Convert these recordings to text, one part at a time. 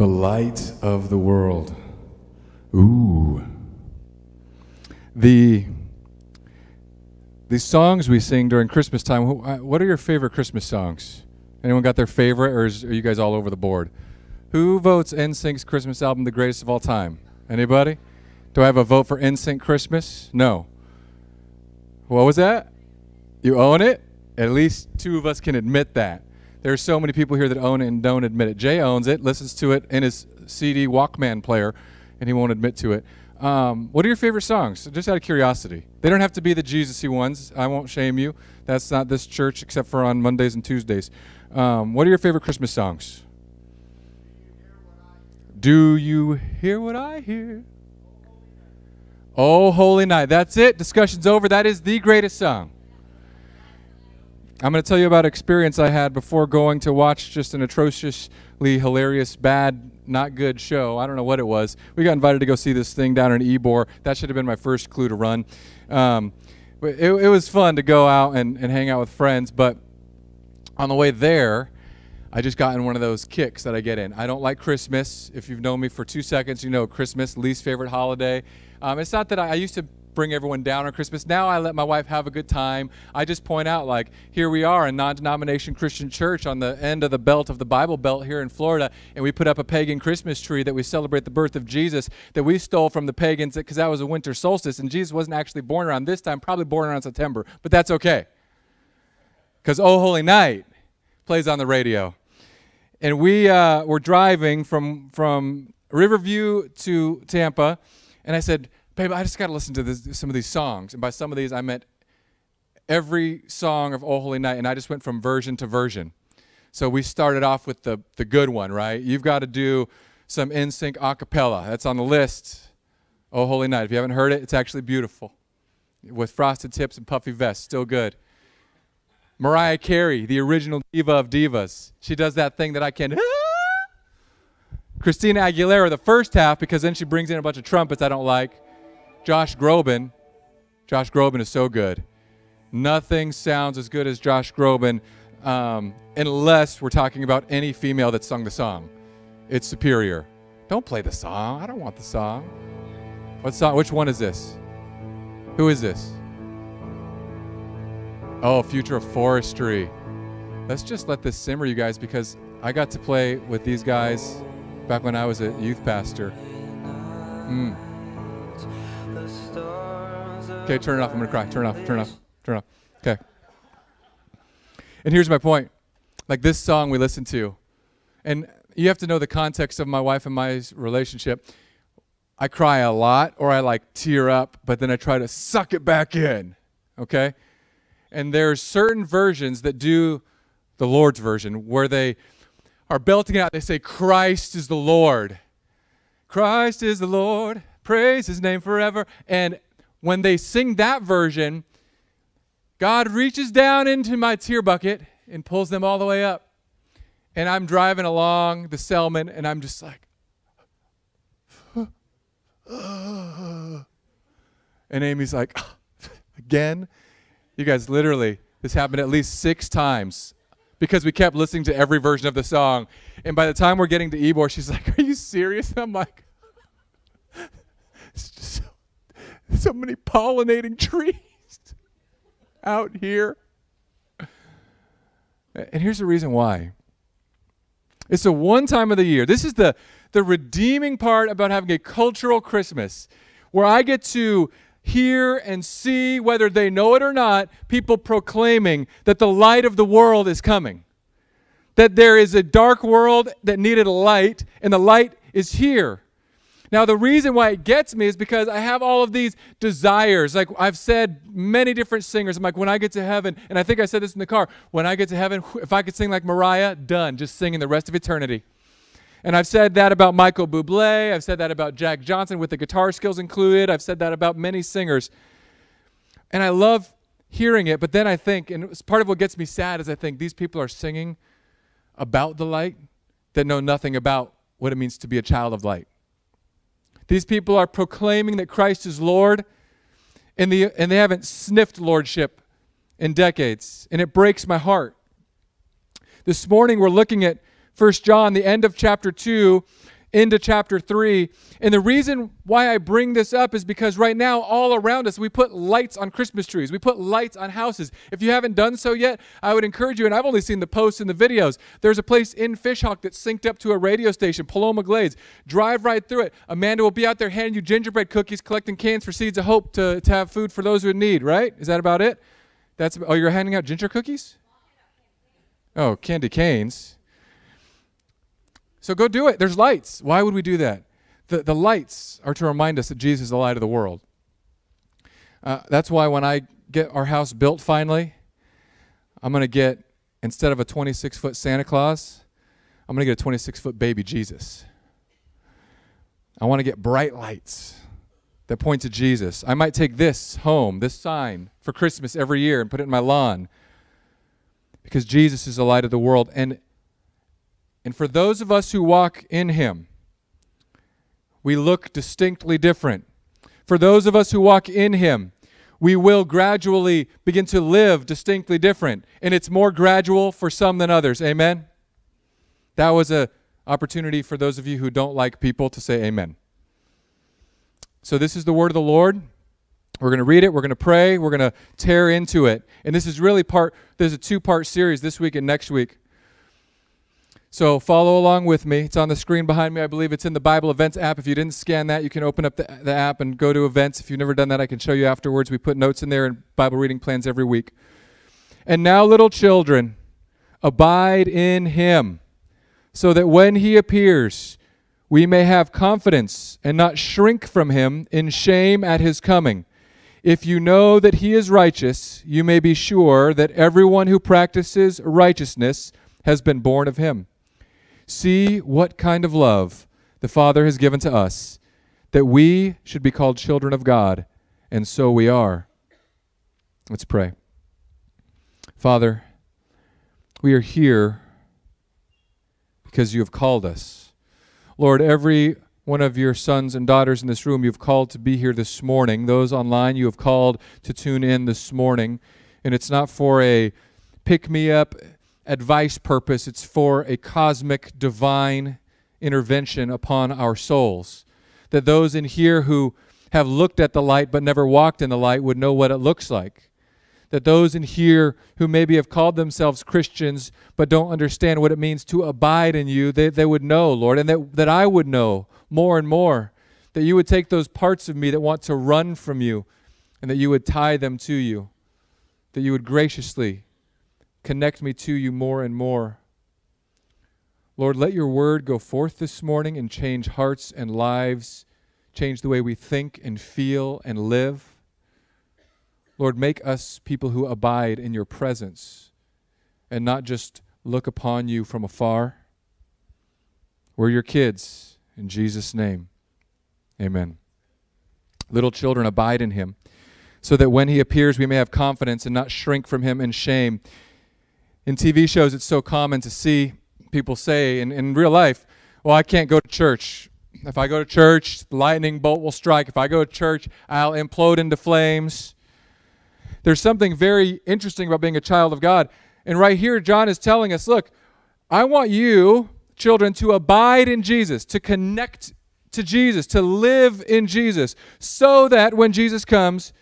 The light of the world. Ooh. The these songs we sing during Christmas time. uh, What are your favorite Christmas songs? Anyone got their favorite, or is, are you guys all over the board? Who votes NSYNC's Christmas album the greatest of all time? Anybody? Do I have a vote for NSYNC Christmas? No. What was that? You own it? At least two of us can admit that. There are so many people here that own it and don't admit it. Jay owns it, listens to it in his CD Walkman player, and he won't admit to it. Um, what are your favorite songs? Just out of curiosity. They don't have to be the Jesus-y ones. I won't shame you. That's not this church, except for on Mondays and Tuesdays. Um, what are your favorite Christmas songs? Do you hear what I hear? Oh, holy night. That's it. Discussion's over. That is the greatest song. I'm going to tell you about experience I had before going to watch just an atrociously hilarious, bad, not good show. I don't know what it was. We got invited to go see this thing down in Ybor. That should have been my first clue to run. Um, it, it was fun to go out and, and hang out with friends, but on the way there, I just got in one of those kicks that I get in. I don't like Christmas. If you've known me for two seconds, you know Christmas, least favorite holiday. Um, it's not that I, I used to bring everyone down on Christmas. Now I let my wife have a good time. I just point out, like, here we are, a non denomination Christian church on the end of the belt of the Bible Belt here in Florida, and we put up a pagan Christmas tree that we celebrate the birth of Jesus that we stole from the pagans because that was a winter solstice, and Jesus wasn't actually born around this time, probably born around September, but that's okay. Because Oh Holy Night plays on the radio and we uh, were driving from from Riverview to Tampa, and I said, "Babe, I just got to listen to this, some of these songs." And by some of these, I meant every song of "Oh Holy Night," and I just went from version to version. So we started off with the the good one, right? You've got to do some NSYNC a cappella. That's on the list. "Oh Holy Night." If you haven't heard it, it's actually beautiful, with frosted tips and puffy vests. Still good. Mariah Carey, the original diva of divas. She does that thing that I can. Christina Aguilera, the first half, because then she brings in a bunch of trumpets I don't like. Josh Groban. Josh Groban is so good. Nothing sounds as good as Josh Groban um, unless we're talking about any female that sung the song. It's superior. Don't play the song. I don't want the song. What song? Which one is this? Who is this? Oh, Future of Forestry. Let's just let this simmer, you guys, because I got to play with these guys back when I was a youth pastor. Mm. Okay, turn it off. I'm going to cry. Turn it off. Turn it off. Turn it off. Okay. And here's my point. Like this song we listened to, and you have to know the context of my wife and my relationship. I cry a lot or I like tear up, but then I try to suck it back in. Okay? And there's certain versions that do the Lord's version where they are belting it out. They say, Christ is the Lord. Christ is the Lord. Praise his name forever. And when they sing that version, God reaches down into my tear bucket and pulls them all the way up. And I'm driving along the Selmon and I'm just like, and Amy's like, again? You guys, literally, this happened at least six times because we kept listening to every version of the song. And by the time we're getting to Ybor, she's like, Are you serious? And I'm like, It's just so, many pollinating trees out here. And here's the reason why it's the one time of the year. This is the, the redeeming part about having a cultural Christmas where I get to hear and see, whether they know it or not, people proclaiming that the light of the world is coming. That there is a dark world that needed a light, and the light is here. Now, the reason why it gets me is because I have all of these desires. Like I've said, many different singers. I'm like, when I get to heaven, and I think I said this in the car, when I get to heaven, if I could sing like Mariah, done, just singing the rest of eternity. And I've said that about Michael Bublé. I've said that about Jack Johnson with the guitar skills included. I've said that about many singers. And I love hearing it, but then I think, and it's part of what gets me sad is I think these people are singing about the light that know nothing about what it means to be a child of light. These people are proclaiming that Christ is Lord, and, the, and they haven't sniffed lordship in decades, and it breaks my heart. This morning we're looking at First John, the end of chapter 2, into chapter 3. And the reason why I bring this up is because right now, all around us, we put lights on Christmas trees. We put lights on houses. If you haven't done so yet, I would encourage you, and I've only seen the posts and the videos. There's a place in Fishhawk that's synced up to a radio station, Paloma Glades. Drive right through it. Amanda will be out there handing you gingerbread cookies, collecting cans for Seeds of Hope to, to have food for those who need, right? Is that about it? That's oh, you're handing out ginger cookies? Oh, candy canes. So go do it. There's lights. Why would we do that? The, the lights are to remind us that Jesus is the light of the world. Uh, that's why when I get our house built finally, I'm going to get, instead of a 26 foot Santa Claus, I'm going to get a 26 foot baby Jesus. I want to get bright lights that point to Jesus. I might take this home, this sign, for Christmas every year and put it in my lawn because Jesus is the light of the world. And and for those of us who walk in Him, we look distinctly different. For those of us who walk in Him, we will gradually begin to live distinctly different. And it's more gradual for some than others. Amen? That was an opportunity for those of you who don't like people to say amen. So, this is the word of the Lord. We're going to read it, we're going to pray, we're going to tear into it. And this is really part, there's a two part series this week and next week. So follow along with me. It's on the screen behind me. I believe it's in the Bible Events app. If you didn't scan that, you can open up the, the app and go to events. If you've never done that, I can show you afterwards. We put notes in there and Bible reading plans every week. And now, little children, abide in him, so that when he appears, we may have confidence and not shrink from him in shame at his coming. If you know that he is righteous, you may be sure that everyone who practices righteousness has been born of him. See what kind of love the Father has given to us, that we should be called children of God, and so we are. Let's pray. Father, we are here because you have called us. Lord, every one of your sons and daughters in this room you've called to be here this morning. Those online you have called to tune in this morning. And it's not for a pick me up advice purpose, it's for a cosmic divine intervention upon our souls. That those in here who have looked at the light but never walked in the light would know what it looks like. That those in here who maybe have called themselves Christians but don't understand what it means to abide in you, they, they would know, Lord, and that, that I would know more and more. That you would take those parts of me that want to run from you and that you would tie them to you. That you would graciously Connect me to you more and more. Lord, let your word go forth this morning and change hearts and lives, change the way we think and feel and live. Lord, make us people who abide in your presence and not just look upon you from afar. We're your kids. In Jesus' name, amen. Little children, abide in him, so that when he appears, we may have confidence and not shrink from him in shame. In TV shows, it's so common to see people say in, in real life, Well, I can't go to church. If I go to church, the lightning bolt will strike. If I go to church, I'll implode into flames. There's something very interesting about being a child of God. And right here, John is telling us look, I want you, children, to abide in Jesus, to connect to Jesus, to live in Jesus, so that when Jesus comes,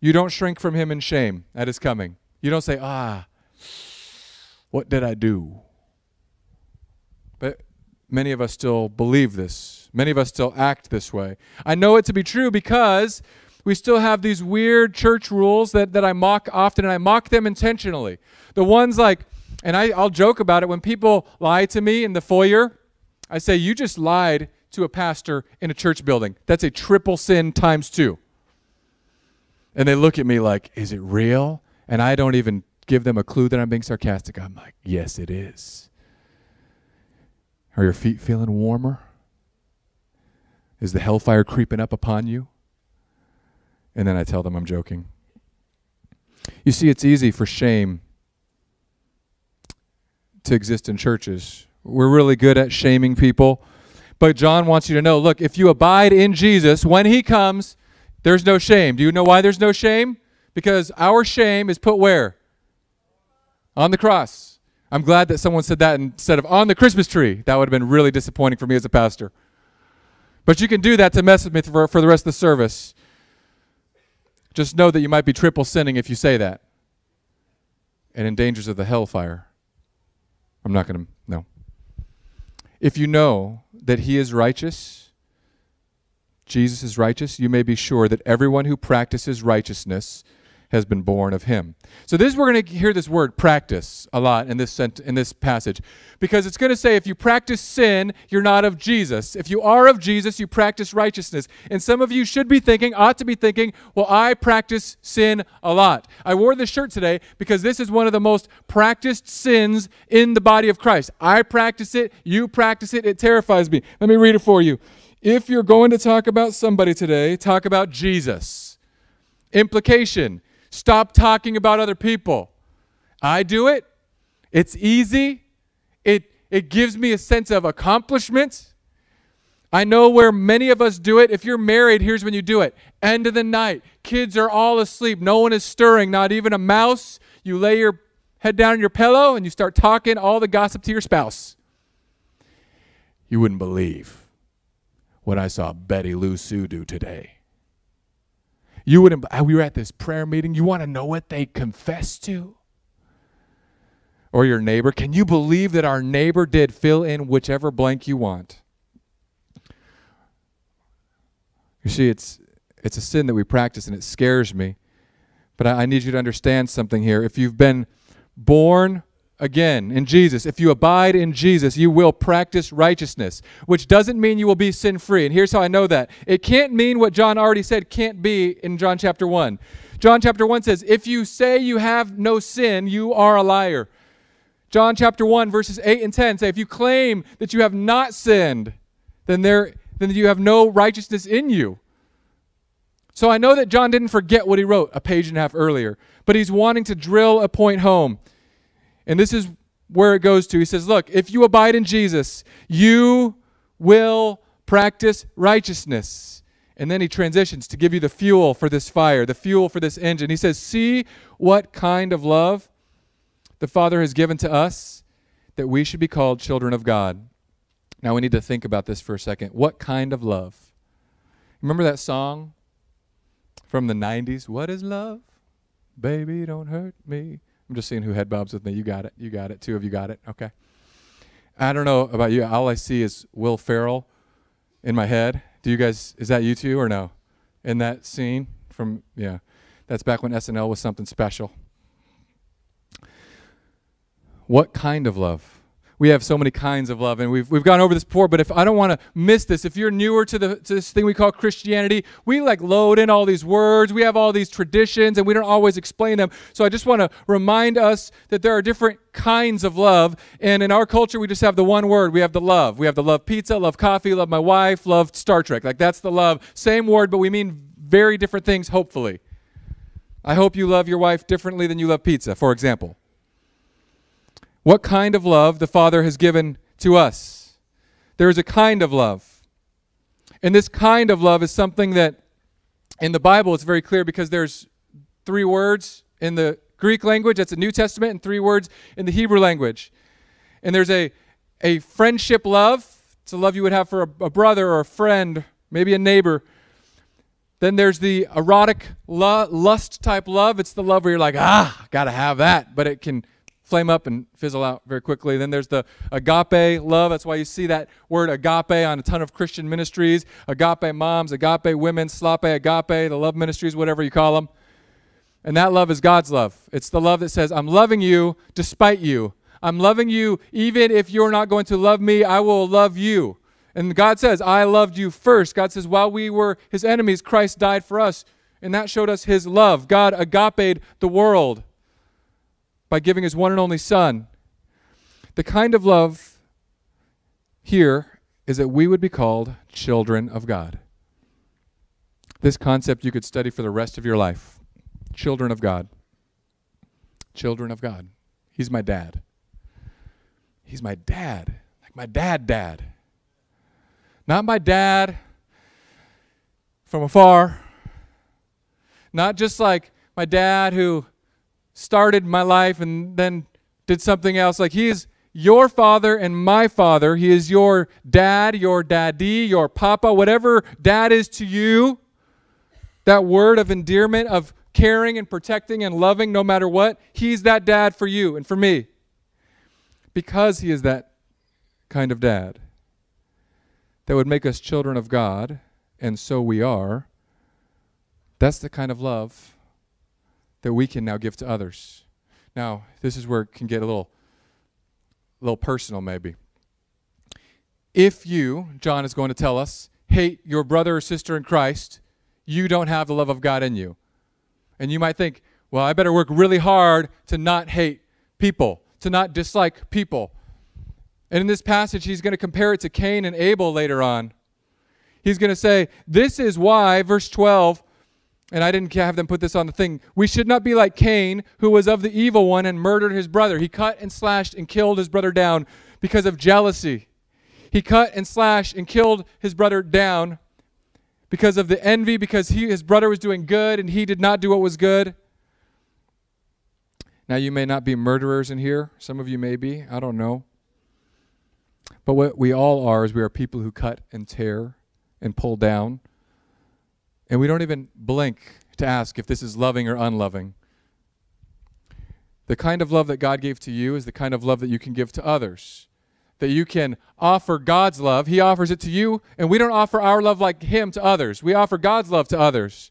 you don't shrink from him in shame at his coming. You don't say, ah, what did I do? But many of us still believe this. Many of us still act this way. I know it to be true because we still have these weird church rules that, that I mock often, and I mock them intentionally. The ones like, and I, I'll joke about it when people lie to me in the foyer. I say, You just lied to a pastor in a church building. That's a triple sin times two. And they look at me like, Is it real? And I don't even give them a clue that I'm being sarcastic, I'm like, yes, it is. Are your feet feeling warmer? Is the hellfire creeping up upon you? And then I tell them I'm joking. You see, it's easy for shame to exist in churches. We're really good at shaming people. But John wants you to know look, if you abide in Jesus, when he comes, there's no shame. Do you know why there's no shame? Because our shame is put where? On the cross. I'm glad that someone said that instead of on the Christmas tree. That would have been really disappointing for me as a pastor. But you can do that to mess with me for, for the rest of the service. Just know that you might be triple sinning if you say that and in dangers of the hellfire. I'm not going to, no. If you know that he is righteous, Jesus is righteous, you may be sure that everyone who practices righteousness has been born of him. So this we're going to hear this word practice a lot in this sent- in this passage because it's going to say if you practice sin, you're not of Jesus. If you are of Jesus, you practice righteousness. And some of you should be thinking, ought to be thinking, well, I practice sin a lot. I wore this shirt today because this is one of the most practiced sins in the body of Christ. I practice it, you practice it, it terrifies me. Let me read it for you. If you're going to talk about somebody today, talk about Jesus. Implication Stop talking about other people. I do it. It's easy. It, it gives me a sense of accomplishment. I know where many of us do it. If you're married, here's when you do it. End of the night. Kids are all asleep. No one is stirring, not even a mouse. You lay your head down on your pillow and you start talking all the gossip to your spouse. You wouldn't believe what I saw Betty Lou Sue do today. You would uh, we were at this prayer meeting. You want to know what they confessed to? Or your neighbor. Can you believe that our neighbor did fill in whichever blank you want? You see, it's it's a sin that we practice and it scares me. But I, I need you to understand something here. If you've been born again in Jesus. If you abide in Jesus, you will practice righteousness, which doesn't mean you will be sin free. And here's how I know that it can't mean what John already said can't be in John chapter 1. John chapter 1 says, If you say you have no sin, you are a liar. John chapter 1, verses 8 and 10 say, If you claim that you have not sinned, then, there, then you have no righteousness in you. So I know that John didn't forget what he wrote a page and a half earlier, but he's wanting to drill a point home. And this is where it goes to. He says, Look, if you abide in Jesus, you will practice righteousness. And then he transitions to give you the fuel for this fire, the fuel for this engine. He says, See what kind of love the Father has given to us that we should be called children of God. Now we need to think about this for a second. What kind of love? Remember that song from the 90s? What is love? Baby, don't hurt me. I'm just seeing who head bobs with me. You got it. You got it. Two of you got it. Okay. I don't know about you. All I see is Will Ferrell in my head. Do you guys, is that you two or no? In that scene from, yeah. That's back when SNL was something special. What kind of love? We have so many kinds of love and we've, we've gone over this before but if i don't want to miss this. If you're newer to, the, to this thing we call christianity we like load in all these words we have all these traditions and we don't always explain them. So i just want to remind us that there are different kinds of love and in our culture we just have the one word. We have the love. We have the love pizza love coffee love my wife love star trek. Like that's the love. Same word but we mean very different things hopefully. I hope you love your wife differently than you love pizza for example what kind of love the Father has given to us. There is a kind of love. And this kind of love is something that in the Bible it's very clear because there's three words in the Greek language, that's the New Testament, and three words in the Hebrew language. And there's a, a friendship love. It's a love you would have for a, a brother or a friend, maybe a neighbor. Then there's the erotic lust type love. It's the love where you're like, ah, gotta have that. But it can flame up and fizzle out very quickly. Then there's the agape love. That's why you see that word agape on a ton of Christian ministries agape moms, agape women, slope, agape, the love ministries, whatever you call them. And that love is God's love. It's the love that says, I'm loving you despite you. I'm loving you even if you're not going to love me, I will love you. And God says, I loved you first. God says, while we were his enemies, Christ died for us. And that showed us his love. God agape the world by giving his one and only Son. The kind of love here is that we would be called children of God. This concept you could study for the rest of your life. Children of God. Children of God. He's my dad. He's my dad. Like my dad, dad. Not my dad from afar. Not just like my dad who started my life and then did something else. Like he is your father and my father. He is your dad, your daddy, your papa, whatever dad is to you. That word of endearment, of caring and protecting and loving no matter what, he's that dad for you and for me. Because he is that kind of dad that would make us children of God, and so we are, that's the kind of love that we can now give to others. Now, this is where it can get a little, a little personal, maybe. If you, John is going to tell us, hate your brother or sister in Christ, you don't have the love of God in you. And you might think, well, I better work really hard to not hate people, to not dislike people. And in this passage, he's going to compare it to Cain and Abel later on. He's going to say, This is why, verse 12, and I didn't have them put this on the thing. We should not be like Cain, who was of the evil one and murdered his brother. He cut and slashed and killed his brother down because of jealousy. He cut and slashed and killed his brother down because of the envy, because he, his brother was doing good and he did not do what was good. Now, you may not be murderers in here. Some of you may be. I don't know. But what we all are is we are people who cut and tear and pull down and we don't even blink to ask if this is loving or unloving. The kind of love that God gave to you is the kind of love that you can give to others. That you can offer God's love. He offers it to you, and we don't offer our love like Him to others. We offer God's love to others.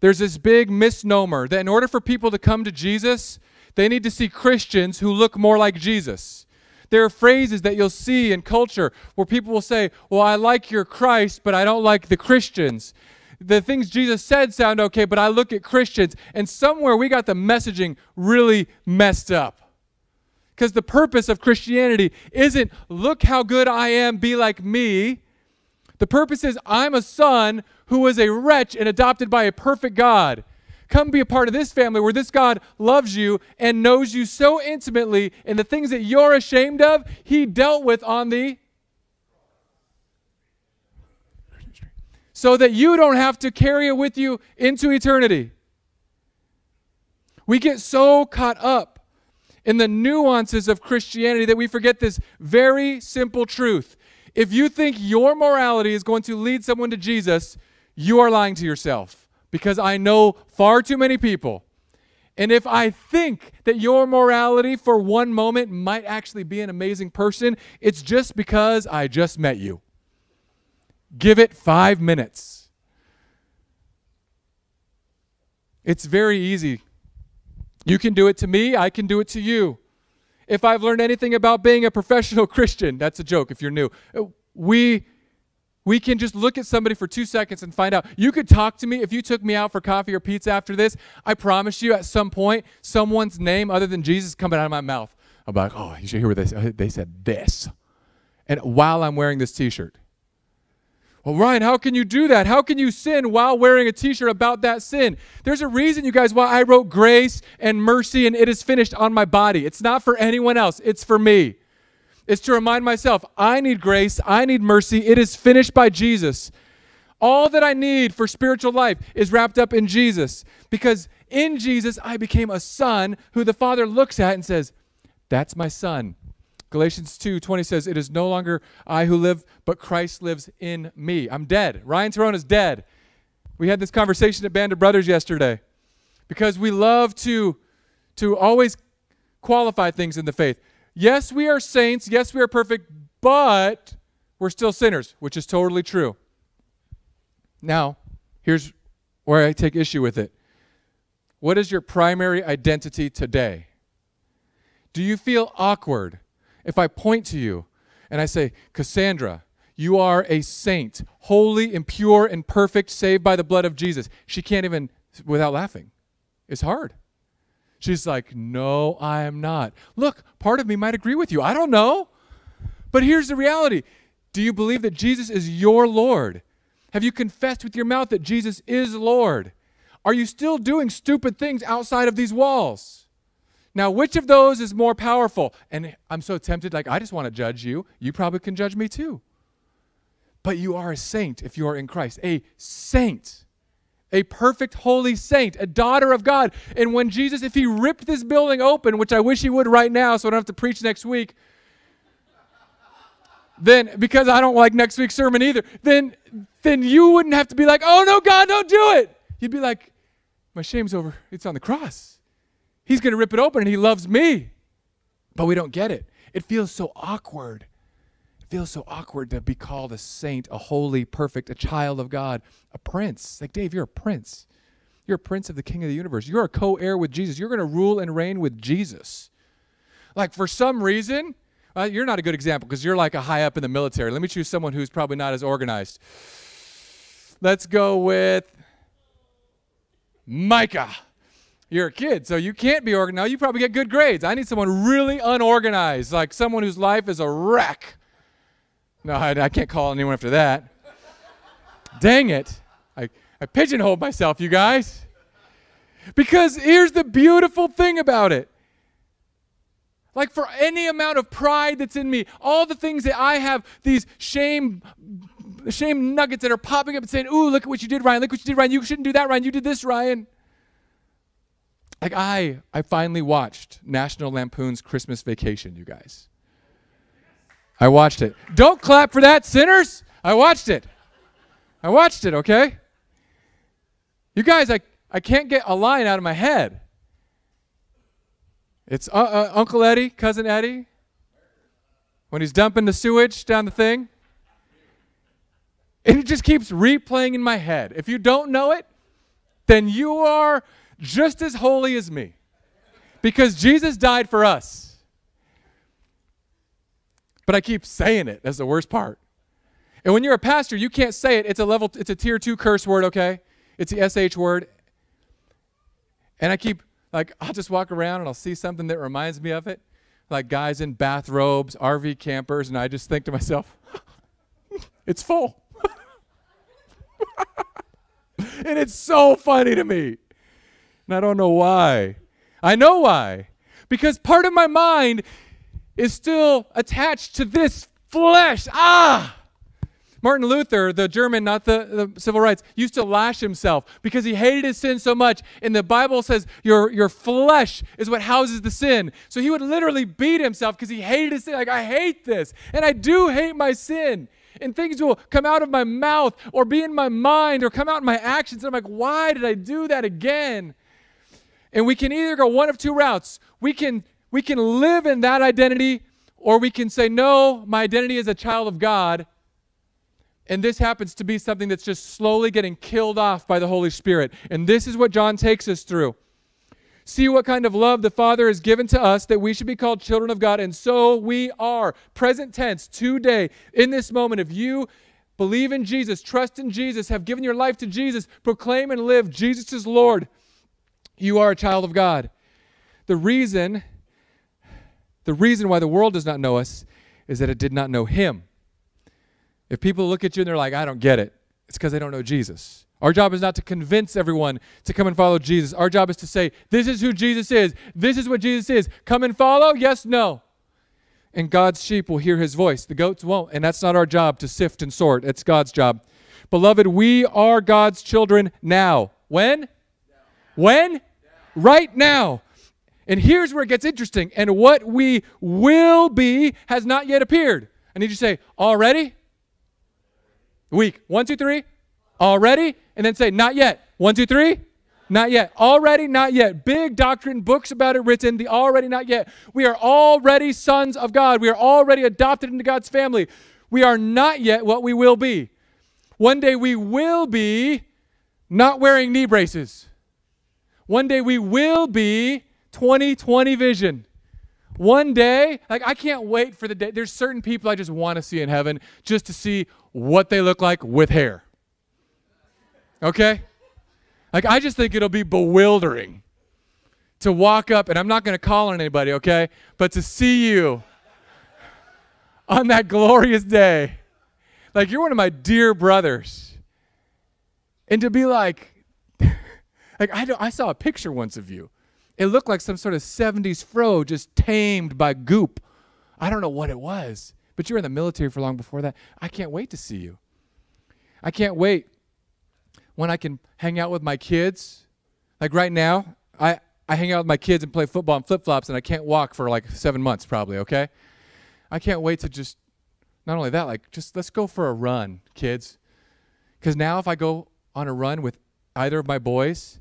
There's this big misnomer that in order for people to come to Jesus, they need to see Christians who look more like Jesus. There are phrases that you'll see in culture where people will say, Well, I like your Christ, but I don't like the Christians. The things Jesus said sound okay, but I look at Christians, and somewhere we got the messaging really messed up. Because the purpose of Christianity isn't, look how good I am, be like me. The purpose is, I'm a son who was a wretch and adopted by a perfect God. Come be a part of this family where this God loves you and knows you so intimately, and the things that you're ashamed of, He dealt with on the so that you don't have to carry it with you into eternity. We get so caught up in the nuances of Christianity that we forget this very simple truth. If you think your morality is going to lead someone to Jesus, you are lying to yourself because I know far too many people. And if I think that your morality for one moment might actually be an amazing person, it's just because I just met you. Give it five minutes. It's very easy. You can do it to me, I can do it to you. If I've learned anything about being a professional Christian, that's a joke if you're new. Uh, we we can just look at somebody for two seconds and find out. You could talk to me if you took me out for coffee or pizza after this. I promise you, at some point, someone's name other than Jesus coming out of my mouth. I'm like, oh, you should hear what they said. They said this. And while I'm wearing this t shirt. Well, Ryan, how can you do that? How can you sin while wearing a t shirt about that sin? There's a reason, you guys, why I wrote grace and mercy and it is finished on my body. It's not for anyone else, it's for me is to remind myself I need grace, I need mercy. It is finished by Jesus. All that I need for spiritual life is wrapped up in Jesus because in Jesus I became a son who the Father looks at and says, That's my son. Galatians 2 20 says, It is no longer I who live, but Christ lives in me. I'm dead. Ryan Tyrone is dead. We had this conversation at Band of Brothers yesterday because we love to, to always qualify things in the faith. Yes, we are saints. Yes, we are perfect, but we're still sinners, which is totally true. Now, here's where I take issue with it. What is your primary identity today? Do you feel awkward if I point to you and I say, Cassandra, you are a saint, holy and pure and perfect, saved by the blood of Jesus? She can't even, without laughing. It's hard. She's like, No, I am not. Look, part of me might agree with you. I don't know. But here's the reality Do you believe that Jesus is your Lord? Have you confessed with your mouth that Jesus is Lord? Are you still doing stupid things outside of these walls? Now, which of those is more powerful? And I'm so tempted, like, I just want to judge you. You probably can judge me too. But you are a saint if you are in Christ, a saint. A perfect holy saint, a daughter of God. And when Jesus, if he ripped this building open, which I wish he would right now so I don't have to preach next week, then because I don't like next week's sermon either, then then you wouldn't have to be like, "Oh no, God, don't do it." You'd be like, "My shame's over. It's on the cross. He's going to rip it open and he loves me." But we don't get it. It feels so awkward. Feels so awkward to be called a saint, a holy, perfect, a child of God, a prince. Like, Dave, you're a prince. You're a prince of the king of the universe. You're a co heir with Jesus. You're going to rule and reign with Jesus. Like, for some reason, uh, you're not a good example because you're like a high up in the military. Let me choose someone who's probably not as organized. Let's go with Micah. You're a kid, so you can't be organized. Now you probably get good grades. I need someone really unorganized, like someone whose life is a wreck. No, I, I can't call anyone after that. Dang it. I, I pigeonholed myself, you guys. Because here's the beautiful thing about it. Like, for any amount of pride that's in me, all the things that I have, these shame shame nuggets that are popping up and saying, Ooh, look at what you did, Ryan. Look what you did, Ryan. You shouldn't do that, Ryan. You did this, Ryan. Like I, I finally watched National Lampoon's Christmas Vacation, you guys. I watched it. Don't clap for that, sinners. I watched it. I watched it, okay? You guys, I, I can't get a line out of my head. It's uh, uh, Uncle Eddie, Cousin Eddie, when he's dumping the sewage down the thing. And it just keeps replaying in my head. If you don't know it, then you are just as holy as me because Jesus died for us. But I keep saying it. That's the worst part. And when you're a pastor, you can't say it. It's a level it's a tier 2 curse word, okay? It's the sh word. And I keep like I'll just walk around and I'll see something that reminds me of it. Like guys in bathrobes, RV campers, and I just think to myself, it's full. and it's so funny to me. And I don't know why. I know why. Because part of my mind is still attached to this flesh. Ah! Martin Luther, the German, not the, the, civil rights, used to lash himself because he hated his sin so much. And the Bible says your, your flesh is what houses the sin. So he would literally beat himself because he hated his sin. Like, I hate this. And I do hate my sin. And things will come out of my mouth or be in my mind or come out in my actions. And I'm like, why did I do that again? And we can either go one of two routes. We can we can live in that identity or we can say no, my identity is a child of God. And this happens to be something that's just slowly getting killed off by the Holy Spirit. And this is what John takes us through. See what kind of love the Father has given to us that we should be called children of God. And so we are. Present tense, today, in this moment, if you believe in Jesus, trust in Jesus, have given your life to Jesus, proclaim and live Jesus is Lord, you are a child of God. The reason, the reason why the world does not know us is that it did not know Him. If people look at you and they're like, I don't get it, it's because they don't know Jesus. Our job is not to convince everyone to come and follow Jesus. Our job is to say, This is who Jesus is. This is what Jesus is. Come and follow? Yes, no. And God's sheep will hear his voice. The goats won't. And that's not our job to sift and sort. It's God's job. Beloved, we are God's children now. When? When? right now. And here's where it gets interesting. And what we will be has not yet appeared. I need you to say, already? Week. One, two, three. Already? And then say, not yet. One, two, three. Not yet. Already, not yet. Big doctrine, books about it written, the already, not yet. We are already sons of God. We are already adopted into God's family. We are not yet what we will be. One day we will be not wearing knee braces. One day we will be 2020 vision. One day, like I can't wait for the day. There's certain people I just want to see in heaven just to see what they look like with hair. Okay? Like I just think it'll be bewildering to walk up, and I'm not going to call on anybody, okay? But to see you on that glorious day, like you're one of my dear brothers, and to be like, like I, I saw a picture once of you. It looked like some sort of 70s fro just tamed by goop. I don't know what it was, but you were in the military for long before that. I can't wait to see you. I can't wait. when I can hang out with my kids. Like right now, I, I hang out with my kids and play football in flip flops, and I can't walk for like seven months, probably, okay? I can't wait to just, not only that, like, just let's go for a run, kids. Because now if I go on a run with either of my boys,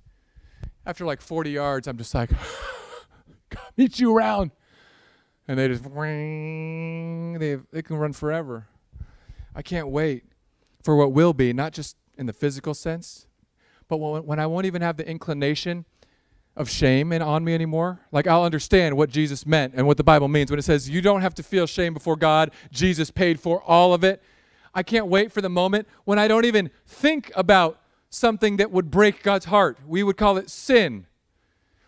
after like 40 yards, I'm just like, meet you around. And they just, they, they can run forever. I can't wait for what will be, not just in the physical sense, but when, when I won't even have the inclination of shame in, on me anymore. Like I'll understand what Jesus meant and what the Bible means when it says you don't have to feel shame before God. Jesus paid for all of it. I can't wait for the moment when I don't even think about something that would break God's heart. We would call it sin.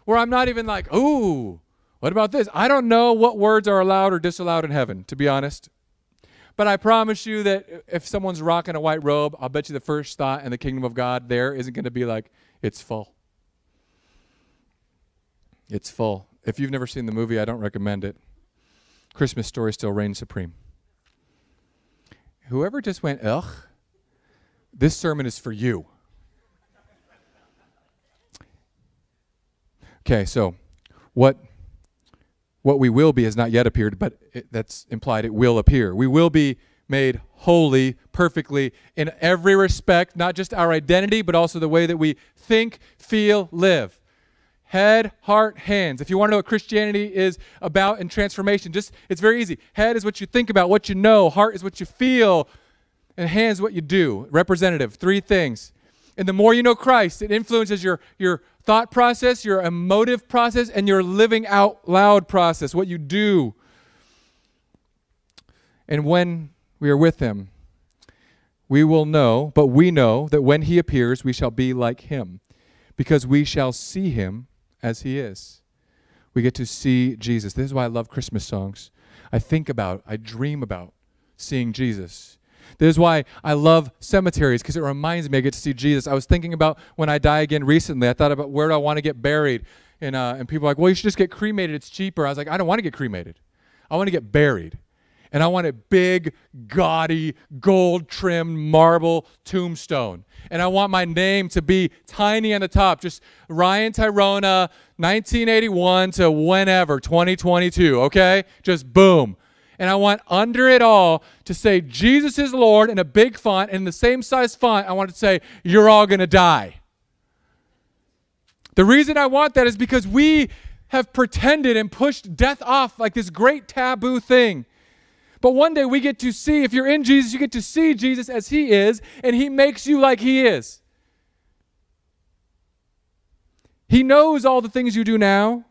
Where I'm not even like, ooh, what about this? I don't know what words are allowed or disallowed in heaven, to be honest. But I promise you that if someone's rocking a white robe, I'll bet you the first thought in the kingdom of God there isn't going to be like, it's full. It's full. If you've never seen the movie, I don't recommend it. Christmas story still reigns supreme. Whoever just went, ugh, this sermon is for you. Okay, so what what we will be has not yet appeared, but it, that's implied it will appear. We will be made holy perfectly in every respect, not just our identity, but also the way that we think, feel, live. Head, heart, hands. If you want to know what Christianity is about and transformation, just it's very easy. Head is what you think about, what you know, heart is what you feel, and hands what you do. Representative, three things. And the more you know Christ, it influences your, your thought process, your emotive process, and your living out loud process, what you do. And when we are with Him, we will know, but we know that when He appears, we shall be like Him, because we shall see Him as He is. We get to see Jesus. This is why I love Christmas songs. I think about, I dream about seeing Jesus. This is why I love cemeteries because it reminds me I get to see Jesus. I was thinking about when I die again recently. I thought about where do I want to get buried, and uh, and people are like, well, you should just get cremated. It's cheaper. I was like, I don't want to get cremated. I want to get buried, and I want a big, gaudy, gold-trimmed marble tombstone, and I want my name to be tiny on the top, just Ryan Tyrona, 1981 to whenever 2022. Okay, just boom and I want under it all to say Jesus is Lord in a big font, and in the same size font, I want to say, You're all going to die. The reason I want that is because we have pretended and pushed death off like this great taboo thing. But one day we get to see, if you're in Jesus, you get to see Jesus as He is, and He makes you like He is. He knows all the things you do now,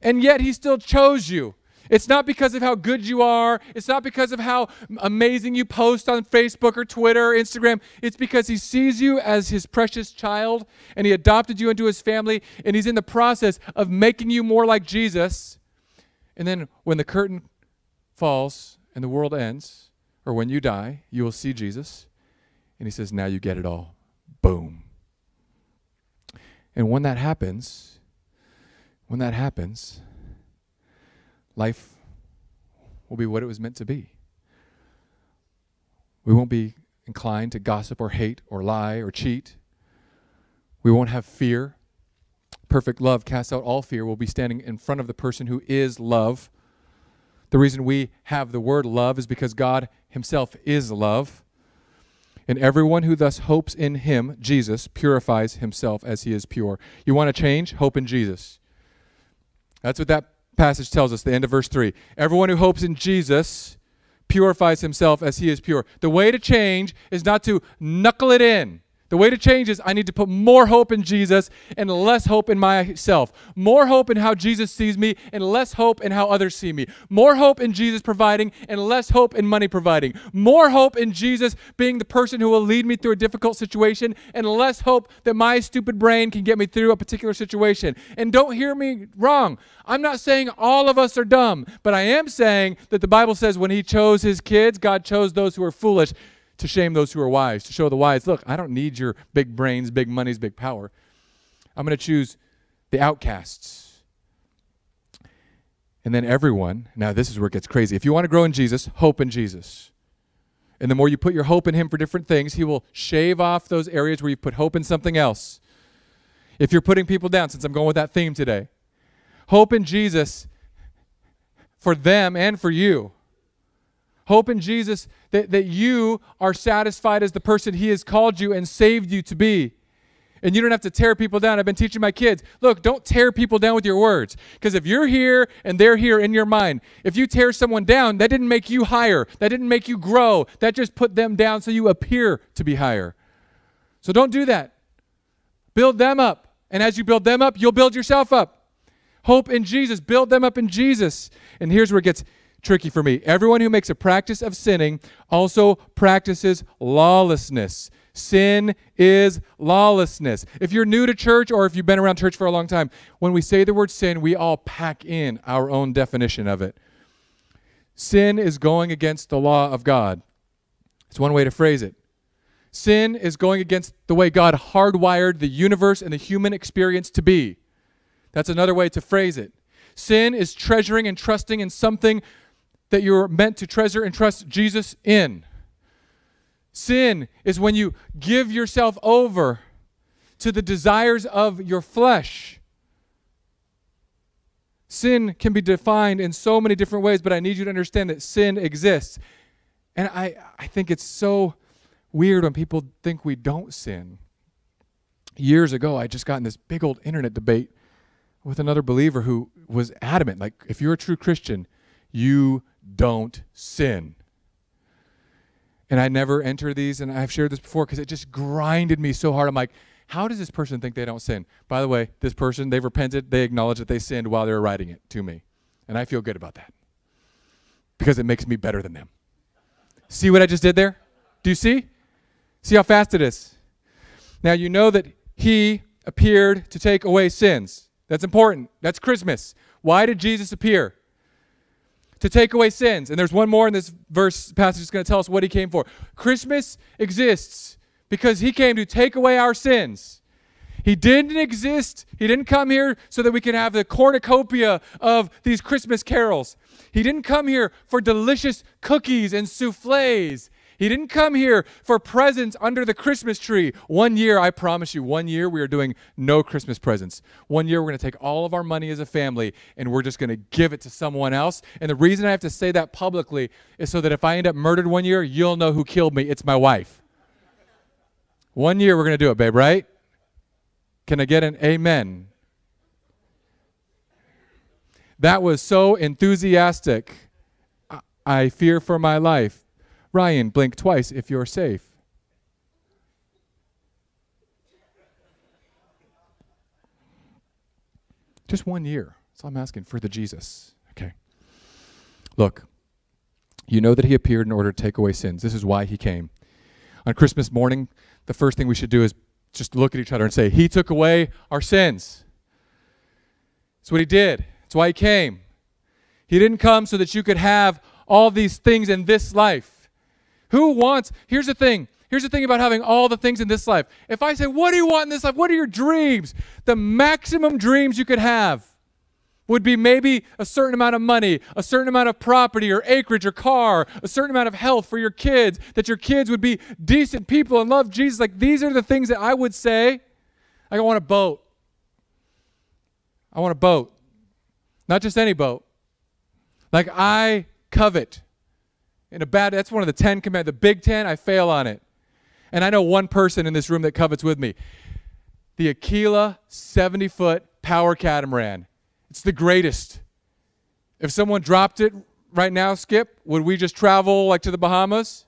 and yet He still chose you. It's not because of how good you are. It's not because of how amazing you post on Facebook or Twitter or Instagram. It's because He sees you as His precious child and He adopted you into His family and He's in the process of making you more like Jesus. And then when the curtain falls and the world ends, or when you die, you will see Jesus. And He says, Now you get it all. Boom. And when that happens, when that happens, life will be what it was meant to be. We won't be inclined to gossip or hate or lie or cheat. We won't have fear. Perfect love casts out all fear. We'll be standing in front of the person who is love. The reason we have the word love is because God Himself is love. And everyone who thus hopes in Him, Jesus, purifies himself as He is pure. You want to change? Hope in Jesus. That's what that passage tells us, the end of verse 3. Everyone who hopes in Jesus purifies himself as he is pure. The way to change is not to knuckle it in. The way to change is I need to put more hope in Jesus and less hope in myself. More hope in how Jesus sees me and less hope in how others see me. More hope in Jesus providing and less hope in money providing. More hope in Jesus being the person who will lead me through a difficult situation and less hope that my stupid brain can get me through a particular situation. And don't hear me wrong. I'm not saying all of us are dumb, but I am saying that the Bible says when he chose his kids, God chose those who are foolish to shame those who are wise, to show the wise, look, I don't need your big brains, big monies, big power. I'm going to choose the outcasts. And then everyone, now this is where it gets crazy. If you want to grow in Jesus, hope in Jesus. And the more you put your hope in Him for different things, He will shave off those areas where you put hope in something else. If you're putting people down, since I'm going with that theme today, hope in Jesus for them and for you. Hope in Jesus that, that you are satisfied as the person He has called you and saved you to be. And you don't have to tear people down. I've been teaching my kids look, don't tear people down with your words. Because if you're here and they're here in your mind, if you tear someone down, that didn't make you higher. That didn't make you grow. That just put them down so you appear to be higher. So don't do that. Build them up. And as you build them up, you'll build yourself up. Hope in Jesus. Build them up in Jesus. And here's where it gets tricky for me. Everyone who makes a practice of sinning also practices lawlessness. Sin is lawlessness. If you're new to church or if you've been around church for a long time, when we say the word sin, we all pack in our own definition of it. Sin is going against the law of God. It's one way to phrase it. Sin is going against the way God hardwired the universe and the human experience to be. That's another way to phrase it. Sin is treasuring and trusting in something that you're meant to treasure and trust Jesus in. Sin is when you give yourself over to the desires of your flesh. Sin can be defined in so many different ways, but I need you to understand that sin exists. And I, I think it's so weird when people think we don't sin. Years ago, I just got in this big old internet debate with another believer who was adamant like, if you're a true Christian, you don't sin. And I never enter these, and I've shared this before because it just grinded me so hard. I'm like, how does this person think they don't sin? By the way, this person, they've repented, they acknowledge that they sinned while they were writing it to me. And I feel good about that because it makes me better than them. See what I just did there? Do you see? See how fast it is? Now, you know that he appeared to take away sins. That's important. That's Christmas. Why did Jesus appear? To take away sins. And there's one more in this verse passage that's going to tell us what he came for. Christmas exists because he came to take away our sins. He didn't exist. He didn't come here so that we can have the cornucopia of these Christmas carols. He didn't come here for delicious cookies and souffles. He didn't come here for presents under the Christmas tree. One year, I promise you, one year we are doing no Christmas presents. One year we're going to take all of our money as a family and we're just going to give it to someone else. And the reason I have to say that publicly is so that if I end up murdered one year, you'll know who killed me. It's my wife. One year we're going to do it, babe, right? Can I get an amen? That was so enthusiastic. I fear for my life. Ryan, blink twice if you're safe. Just one year. That's all I'm asking for the Jesus. Okay. Look, you know that he appeared in order to take away sins. This is why he came. On Christmas morning, the first thing we should do is just look at each other and say, He took away our sins. That's what he did. That's why he came. He didn't come so that you could have all these things in this life. Who wants, here's the thing. Here's the thing about having all the things in this life. If I say, What do you want in this life? What are your dreams? The maximum dreams you could have would be maybe a certain amount of money, a certain amount of property or acreage or car, a certain amount of health for your kids, that your kids would be decent people and love Jesus. Like these are the things that I would say. I want a boat. I want a boat. Not just any boat. Like I covet in a bad, that's one of the 10 commandments. The big 10, I fail on it. And I know one person in this room that covets with me. The Aquila 70 foot power catamaran. It's the greatest. If someone dropped it right now, Skip, would we just travel like to the Bahamas?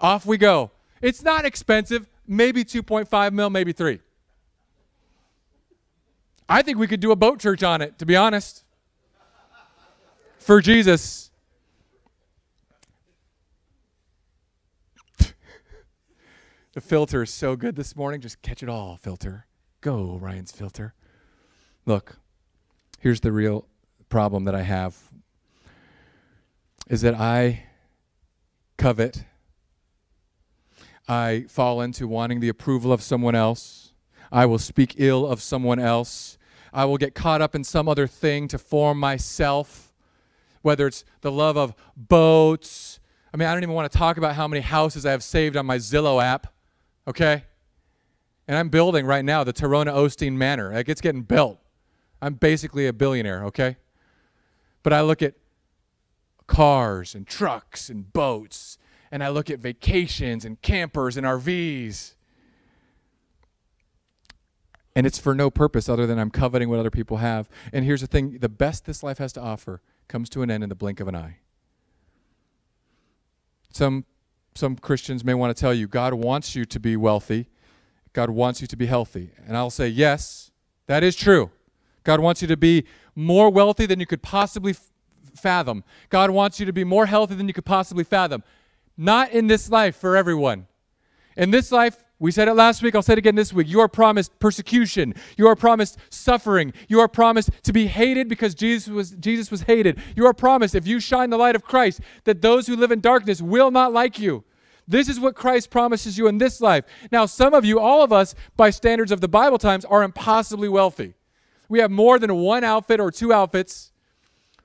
Off we go. It's not expensive, maybe 2.5 mil, maybe 3. I think we could do a boat church on it, to be honest. For Jesus. The filter is so good this morning. Just catch it all, filter. Go, Ryan's filter. Look, here's the real problem that I have is that I covet. I fall into wanting the approval of someone else. I will speak ill of someone else. I will get caught up in some other thing to form myself, whether it's the love of boats I mean, I don't even want to talk about how many houses I have saved on my Zillow app, okay? And I'm building right now the Torona Osteen Manor. Like, it's getting built. I'm basically a billionaire, okay? But I look at cars and trucks and boats, and I look at vacations and campers and RVs. And it's for no purpose other than I'm coveting what other people have. And here's the thing the best this life has to offer comes to an end in the blink of an eye. Some, some Christians may want to tell you God wants you to be wealthy, God wants you to be healthy. And I'll say, yes, that is true. God wants you to be more wealthy than you could possibly f- fathom. God wants you to be more healthy than you could possibly fathom. Not in this life for everyone. In this life, we said it last week, I'll say it again this week. You are promised persecution. You are promised suffering. You are promised to be hated because Jesus was, Jesus was hated. You are promised, if you shine the light of Christ, that those who live in darkness will not like you. This is what Christ promises you in this life. Now, some of you, all of us, by standards of the Bible times, are impossibly wealthy. We have more than one outfit or two outfits.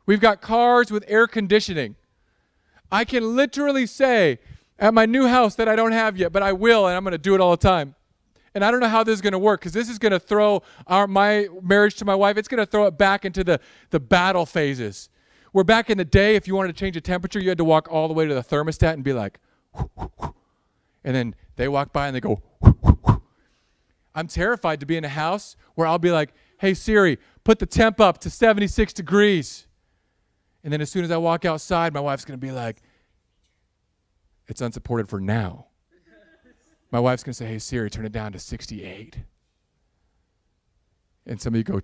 We've got cars with air conditioning. I can literally say at my new house that I don't have yet, but I will, and I'm going to do it all the time. And I don't know how this is going to work because this is going to throw our, my marriage to my wife, it's going to throw it back into the, the battle phases. Where back in the day, if you wanted to change the temperature, you had to walk all the way to the thermostat and be like, and then they walk by and they go, I'm terrified to be in a house where I'll be like, hey, Siri, put the temp up to 76 degrees. And then as soon as I walk outside, my wife's going to be like, it's unsupported for now. My wife's going to say, hey, Siri, turn it down to 68. And some of you go,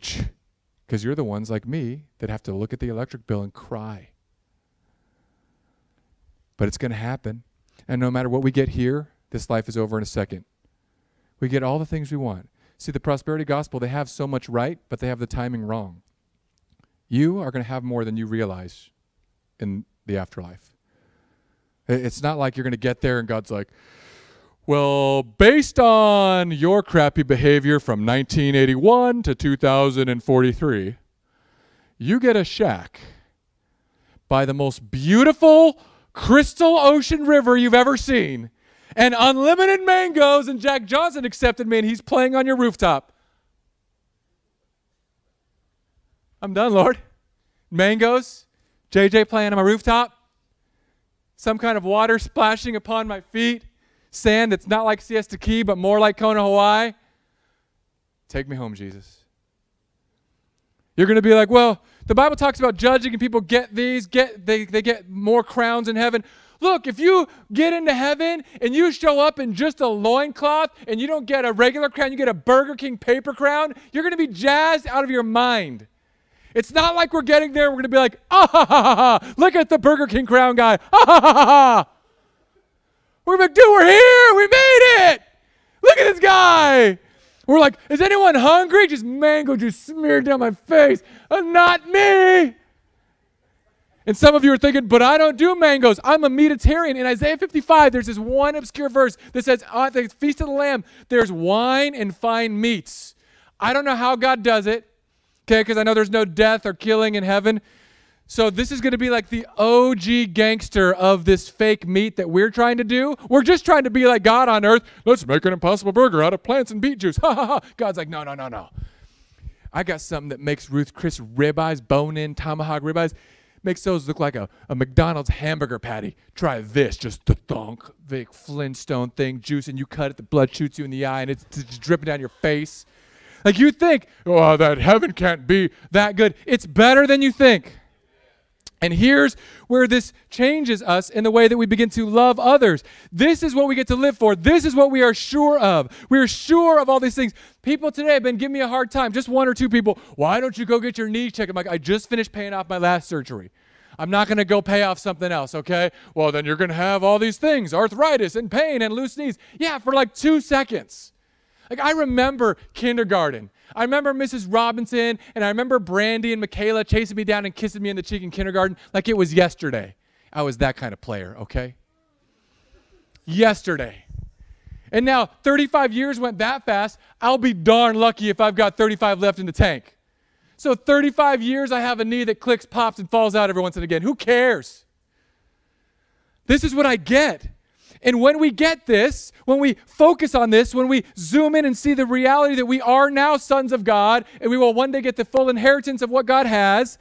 because you're the ones like me that have to look at the electric bill and cry. But it's going to happen. And no matter what we get here, this life is over in a second. We get all the things we want. See, the prosperity gospel, they have so much right, but they have the timing wrong. You are going to have more than you realize in the afterlife. It's not like you're going to get there and God's like, well, based on your crappy behavior from 1981 to 2043, you get a shack by the most beautiful crystal ocean river you've ever seen and unlimited mangoes and Jack Johnson accepted me and he's playing on your rooftop. I'm done, Lord. Mangoes, JJ playing on my rooftop some kind of water splashing upon my feet, sand that's not like Siesta Key, but more like Kona, Hawaii. Take me home, Jesus. You're going to be like, well, the Bible talks about judging and people get these, get they, they get more crowns in heaven. Look, if you get into heaven and you show up in just a loincloth and you don't get a regular crown, you get a Burger King paper crown, you're going to be jazzed out of your mind. It's not like we're getting there. We're going to be like, ah ha ha ha. Look at the Burger King crown guy. Ah ha ha ha. We're like, dude, we're here. We made it. Look at this guy. We're like, is anyone hungry? Just mango just smeared down my face. Uh, not me. And some of you are thinking, but I don't do mangoes. I'm a meatitarian. In Isaiah 55, there's this one obscure verse that says, at the Feast of the Lamb, there's wine and fine meats. I don't know how God does it okay? Because I know there's no death or killing in heaven. So this is going to be like the OG gangster of this fake meat that we're trying to do. We're just trying to be like God on earth. Let's make an impossible burger out of plants and beet juice. Ha ha ha. God's like, no, no, no, no. I got something that makes Ruth Chris ribeyes, bone-in tomahawk ribeyes, makes those look like a, a McDonald's hamburger patty. Try this, just the thunk, big Flintstone thing, juice, and you cut it, the blood shoots you in the eye, and it's just dripping down your face. Like you think, oh, that heaven can't be that good. It's better than you think. And here's where this changes us in the way that we begin to love others. This is what we get to live for. This is what we are sure of. We are sure of all these things. People today have been giving me a hard time. Just one or two people. Why don't you go get your knee checked? I'm like, I just finished paying off my last surgery. I'm not going to go pay off something else, okay? Well, then you're going to have all these things arthritis and pain and loose knees. Yeah, for like two seconds. Like, I remember kindergarten. I remember Mrs. Robinson, and I remember Brandy and Michaela chasing me down and kissing me in the cheek in kindergarten like it was yesterday. I was that kind of player, okay? Yesterday. And now 35 years went that fast. I'll be darn lucky if I've got 35 left in the tank. So 35 years, I have a knee that clicks, pops, and falls out every once and again. Who cares? This is what I get. And when we get this, when we focus on this, when we zoom in and see the reality that we are now sons of God and we will one day get the full inheritance of what God has,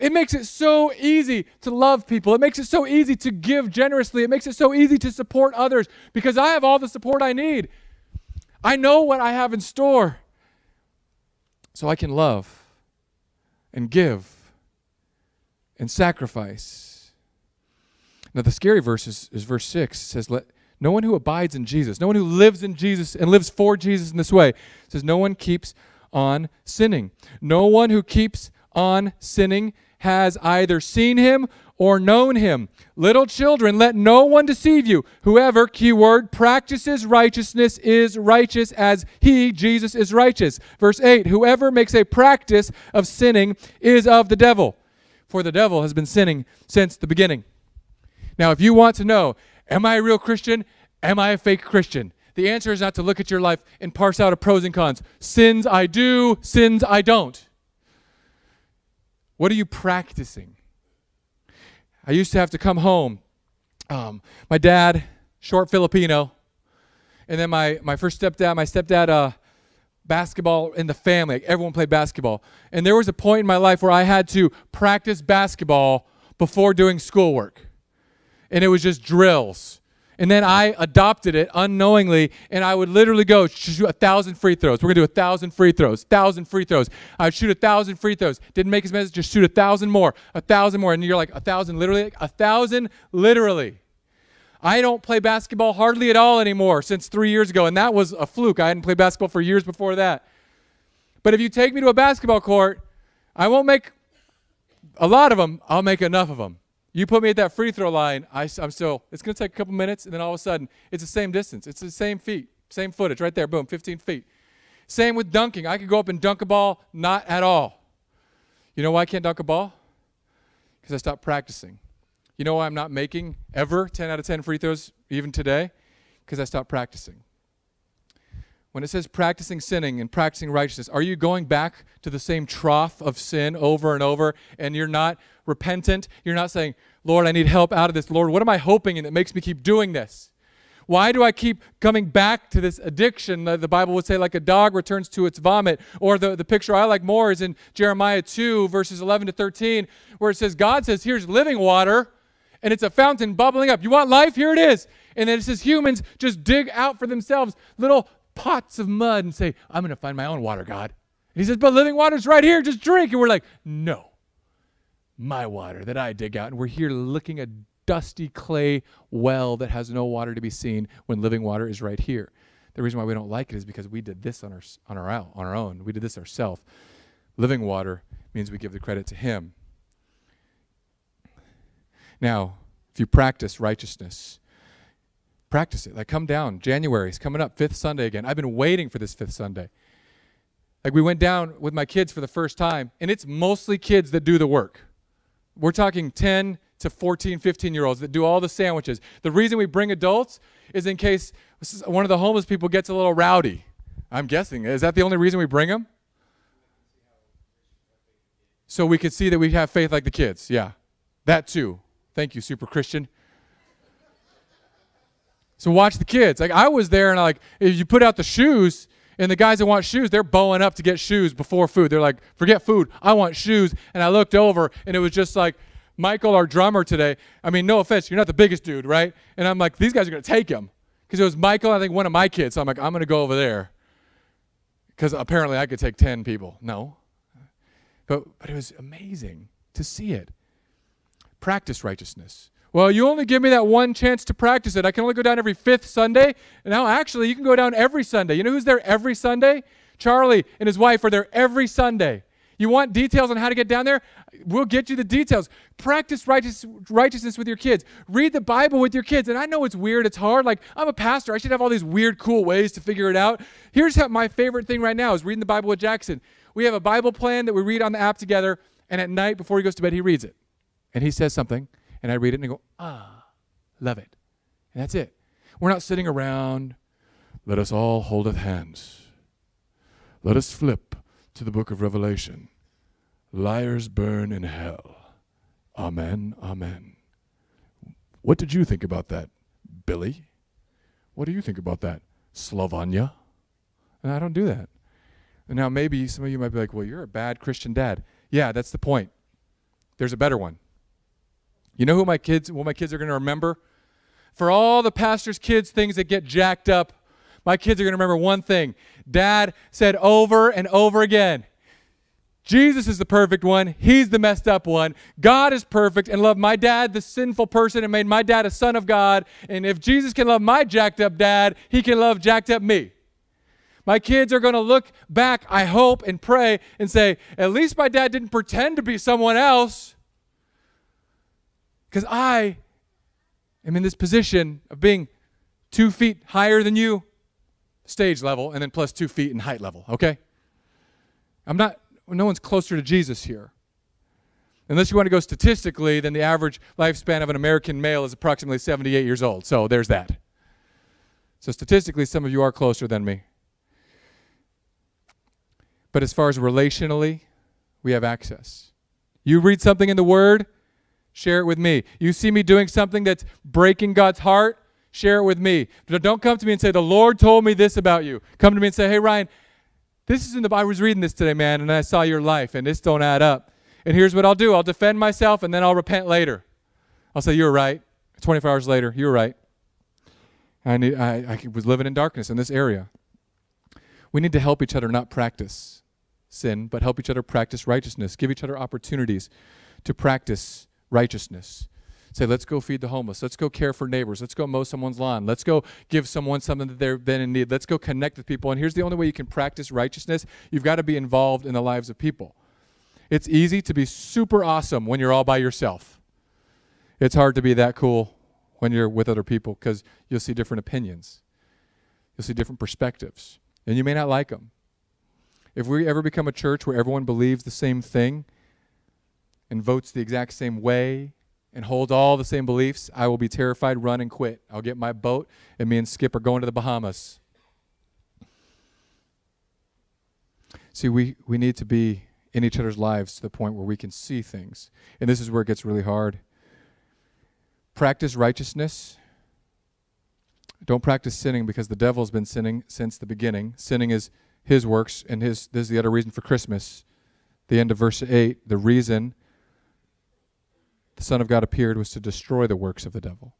it makes it so easy to love people. It makes it so easy to give generously. It makes it so easy to support others because I have all the support I need. I know what I have in store. So I can love and give and sacrifice. Now, the scary verse is, is verse 6 it says, Let no one who abides in Jesus, no one who lives in Jesus and lives for Jesus in this way, says, No one keeps on sinning. No one who keeps on sinning has either seen him or known him. Little children, let no one deceive you. Whoever, keyword, practices righteousness is righteous as he, Jesus, is righteous. Verse 8 Whoever makes a practice of sinning is of the devil, for the devil has been sinning since the beginning. Now, if you want to know, am I a real Christian? Am I a fake Christian? The answer is not to look at your life and parse out a pros and cons. Sins I do, sins I don't. What are you practicing? I used to have to come home. Um, my dad, short Filipino, and then my, my first stepdad, my stepdad, uh, basketball in the family. Like everyone played basketball. And there was a point in my life where I had to practice basketball before doing schoolwork. And it was just drills. And then I adopted it unknowingly, and I would literally go shoot a thousand free throws. We're gonna do a thousand free throws, thousand free throws. I'd shoot a thousand free throws. Didn't make as many, just shoot a thousand more, a thousand more. And you're like, a thousand literally? A thousand literally. I don't play basketball hardly at all anymore since three years ago, and that was a fluke. I hadn't played basketball for years before that. But if you take me to a basketball court, I won't make a lot of them, I'll make enough of them. You put me at that free throw line, I, am still, it's going to take a couple minutes, and then all of a sudden, it's the same distance. It's the same feet, same footage right there, boom, 15 feet. Same with dunking. I could go up and dunk a ball, not at all. You know why I can't dunk a ball? Because I stopped practicing. You know why I'm not making ever 10 out of 10 free throws, even today? Because I stopped practicing. When it says practicing sinning and practicing righteousness, are you going back to the same trough of sin over and over and you're not repentant? You're not saying, Lord, I need help out of this. Lord, what am I hoping in that makes me keep doing this? Why do I keep coming back to this addiction? The, Bible would say, like a dog returns to its vomit. Or the, the picture I like more is in Jeremiah 2, verses 11 to 13, where it says, God says, Here's living water, and it's a fountain bubbling up. You want life? Here it is. And then it says, Humans just dig out for themselves little pots of mud and say, I'm going to find my own water, God. And he says, But living water's right here, just drink. And we're like, No, my water that I dig out. And we're here looking at dusty clay well that has no water to be seen when living water is right here. The reason why we don't like it is because we did this on our on our on our own. We did this ourselves. Living water means we give the credit to him. Now, if you practice righteousness, Practice it. Like, come down. January is coming up, fifth Sunday again. I've been waiting for this fifth Sunday. Like, we went down with my kids for the first time, and it's mostly kids that do the work. We're talking 10 to 14, 15 year olds that do all the sandwiches. The reason we bring adults is in case one of the homeless people gets a little rowdy. I'm guessing. Is that the only reason we bring them? So we could see that we have faith like the kids. Yeah. That too. Thank you, Super Christian. So watch the kids. Like I was there and like if you put out the shoes and the guys that want shoes, they're bowing up to get shoes before food. They're like, forget food, I want shoes. And I looked over and it was just like Michael, our drummer today. I mean, no offense, you're not the biggest dude, right? And I'm like, these guys are gonna take him. Because it was Michael, I think one of my kids. So I'm like, I'm gonna go over there. Because apparently I could take 10 people. No. But but it was amazing to see it. Practice righteousness. Well, you only give me that one chance to practice it. I can only go down every fifth Sunday. Now, actually, you can go down every Sunday. You know who's there every Sunday? Charlie and his wife are there every Sunday. You want details on how to get down there? We'll get you the details. Practice righteous, righteousness with your kids. Read the Bible with your kids. And I know it's weird, it's hard. Like, I'm a pastor. I should have all these weird, cool ways to figure it out. Here's how my favorite thing right now is reading the Bible with Jackson. We have a Bible plan that we read on the app together, and at night before he goes to bed, he reads it. And he says something, and I read it and I go, ah, love it. And that's it. We're not sitting around, let us all hold hands. Let us flip to the book of Revelation. Liars burn in hell. Amen, amen. What did you think about that, Billy? What do you think about that, Slovenia? And I don't do that. And now maybe some of you might be like, well, you're a bad Christian dad. Yeah, that's the point. There's a better one. You know who my kids, what my kids are going to remember? For all the pastor's kids' things that get jacked up, my kids are going to remember one thing. Dad said over and over again, Jesus is the perfect one. He's the messed up one. God is perfect and loved my dad, the sinful person, and made my dad a son of God. And if Jesus can love my jacked up dad, he can love jacked up me. My kids are going to look back, I hope, and pray and say, at least my dad didn't pretend to be someone else. Because I am in this position of being two feet higher than you, stage level, and then plus two feet in height level, okay? I'm not no one's closer to Jesus here. Unless you want to go statistically, then the average lifespan of an American male is approximately 78 years old. So there's that. So statistically, some of you are closer than me. But as far as relationally, we have access. You read something in the Word, share it with me. You see me doing something that's breaking God's heart, share it with me. Don't come to me and say, The Lord told me this about you. Come to me and say, Hey, Ryan, this is in the Bible. I was reading this today, man, and I saw your life, and this don't add up. And here's what I'll do I'll defend myself, and then I'll repent later. I'll say, You're right. 24 hours later, you're right. I, need, I, I was living in darkness in this area. We need to help each other not practice sin, but help each other practice righteousness. Give each other opportunities to practice righteousness. Say, let's go feed the homeless. Let's go care for neighbors. Let's go mow someone's lawn. Let's go give someone something that they've been in need. Let's go connect with people. And here's the only way you can practice righteousness you've got to be involved in the lives of people. It's easy to be super awesome when you're all by yourself. It's hard to be that cool when you're with other people because you'll see different opinions, you'll see different perspectives, and you may not like them. If we ever become a church where everyone believes the same thing and votes the exact same way and holds all the same beliefs, I will be terrified, run, and quit. I'll get my boat, and me and Skip are going to the Bahamas. See, we, we need to be in each other's lives to the point where we can see things. And this is where it gets really hard. Practice righteousness. Don't practice sinning because the devil's been sinning since the beginning. Sinning is his works, and his this is the other reason for Christmas. The end of verse 8, the reason the Son of God appeared was to destroy the works of the devil.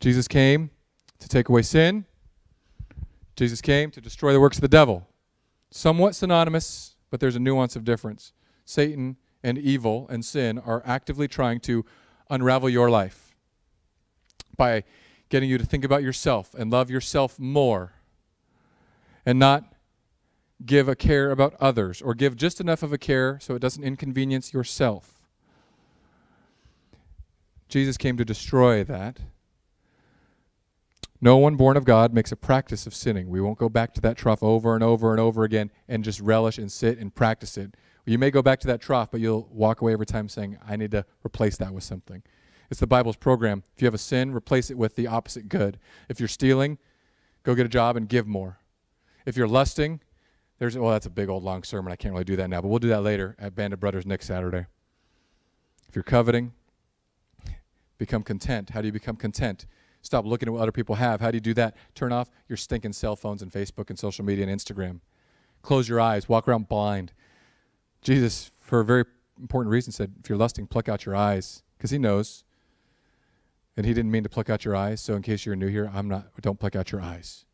Jesus came to take away sin. Jesus came to destroy the works of the devil. Somewhat synonymous, but there's a nuance of difference. Satan and evil and sin are actively trying to unravel your life by getting you to think about yourself and love yourself more and not give a care about others or give just enough of a care so it doesn't inconvenience yourself. Jesus came to destroy that. No one born of God makes a practice of sinning. We won't go back to that trough over and over and over again and just relish and sit and practice it. You may go back to that trough, but you'll walk away every time saying, I need to replace that with something. It's the Bible's program. If you have a sin, replace it with the opposite good. If you're stealing, go get a job and give more. If you're lusting, there's, well, that's a big old long sermon. I can't really do that now, but we'll do that later at Band of Brothers next Saturday. If you're coveting, become content. How do you become content? Stop looking at what other people have. How do you do that? Turn off your stinking cell phones and Facebook and social media and Instagram. Close your eyes. Walk around blind. Jesus, for a very important reason, said, if you're lusting, pluck out your eyes. Because he knows. And he didn't mean to pluck out your eyes. So in case you're new here, I'm not, don't pluck out your eyes.